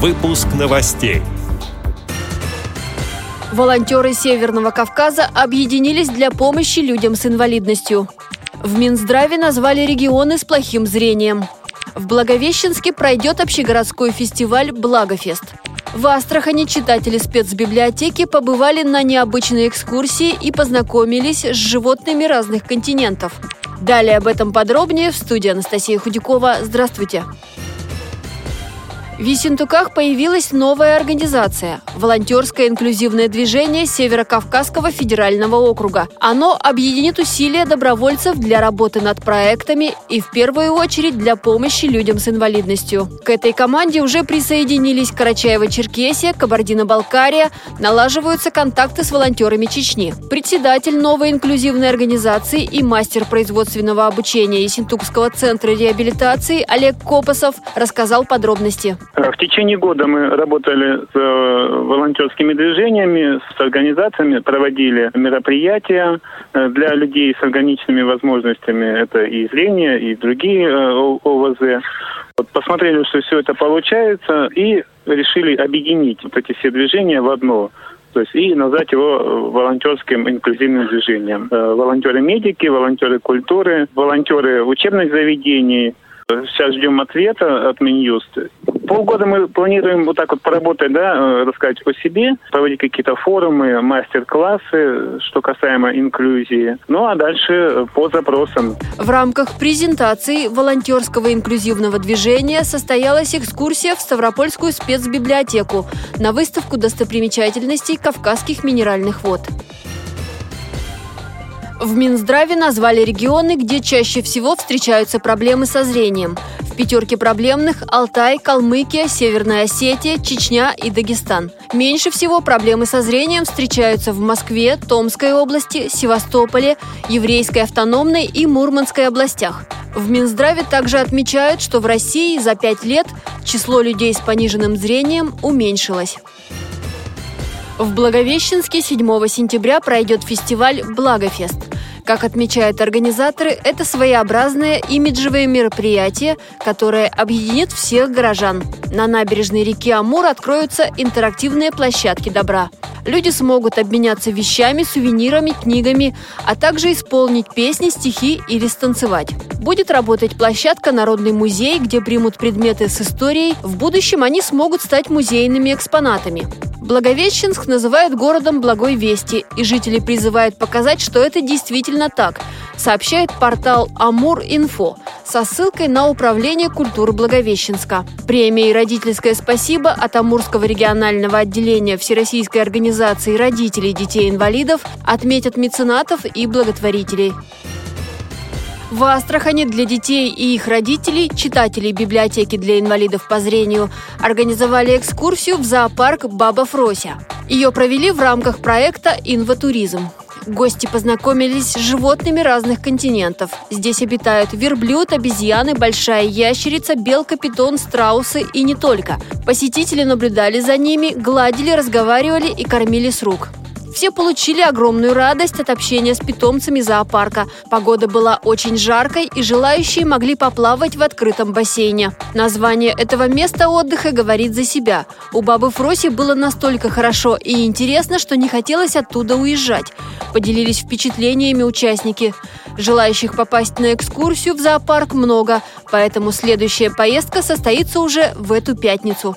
Выпуск новостей. Волонтеры Северного Кавказа объединились для помощи людям с инвалидностью. В Минздраве назвали регионы с плохим зрением. В Благовещенске пройдет общегородской фестиваль «Благофест». В Астрахани читатели спецбиблиотеки побывали на необычной экскурсии и познакомились с животными разных континентов. Далее об этом подробнее в студии Анастасия Худякова. Здравствуйте! В Ессентуках появилась новая организация – волонтерское инклюзивное движение Северо-Кавказского федерального округа. Оно объединит усилия добровольцев для работы над проектами и в первую очередь для помощи людям с инвалидностью. К этой команде уже присоединились Карачаево-Черкесия, Кабардино-Балкария, налаживаются контакты с волонтерами Чечни. Председатель новой инклюзивной организации и мастер производственного обучения Ессентукского центра реабилитации Олег Копосов рассказал подробности. В течение года мы работали с э, волонтерскими движениями, с организациями, проводили мероприятия э, для людей с ограниченными возможностями. Это и зрение, и другие э, ОВЗ. Вот посмотрели, что все это получается, и решили объединить вот эти все движения в одно. То есть и назвать его волонтерским инклюзивным движением. Волонтеры-медики, волонтеры культуры, волонтеры учебных заведений. Сейчас ждем ответа от Минюст полгода мы планируем вот так вот поработать, да, э, рассказать о себе, проводить какие-то форумы, мастер-классы, что касаемо инклюзии. Ну а дальше по запросам. В рамках презентации волонтерского инклюзивного движения состоялась экскурсия в Ставропольскую спецбиблиотеку на выставку достопримечательностей Кавказских минеральных вод. В Минздраве назвали регионы, где чаще всего встречаются проблемы со зрением пятерке проблемных – Алтай, Калмыкия, Северная Осетия, Чечня и Дагестан. Меньше всего проблемы со зрением встречаются в Москве, Томской области, Севастополе, Еврейской автономной и Мурманской областях. В Минздраве также отмечают, что в России за пять лет число людей с пониженным зрением уменьшилось. В Благовещенске 7 сентября пройдет фестиваль «Благофест». Как отмечают организаторы, это своеобразное имиджевое мероприятие, которое объединит всех горожан. На набережной реки Амур откроются интерактивные площадки добра. Люди смогут обменяться вещами, сувенирами, книгами, а также исполнить песни, стихи или станцевать. Будет работать площадка «Народный музей», где примут предметы с историей. В будущем они смогут стать музейными экспонатами. Благовещенск называют городом благой вести, и жители призывают показать, что это действительно так, сообщает портал Амур-Инфо со ссылкой на Управление культуры Благовещенска. Премия и родительское спасибо от Амурского регионального отделения Всероссийской организации родителей детей-инвалидов отметят меценатов и благотворителей. В Астрахани для детей и их родителей, читателей библиотеки для инвалидов по зрению, организовали экскурсию в зоопарк «Баба Фрося». Ее провели в рамках проекта «Инватуризм». Гости познакомились с животными разных континентов. Здесь обитают верблюд, обезьяны, большая ящерица, белка, питон, страусы и не только. Посетители наблюдали за ними, гладили, разговаривали и кормили с рук. Все получили огромную радость от общения с питомцами зоопарка. Погода была очень жаркой, и желающие могли поплавать в открытом бассейне. Название этого места отдыха говорит за себя. У бабы Фроси было настолько хорошо и интересно, что не хотелось оттуда уезжать. Поделились впечатлениями участники. Желающих попасть на экскурсию в зоопарк много, поэтому следующая поездка состоится уже в эту пятницу.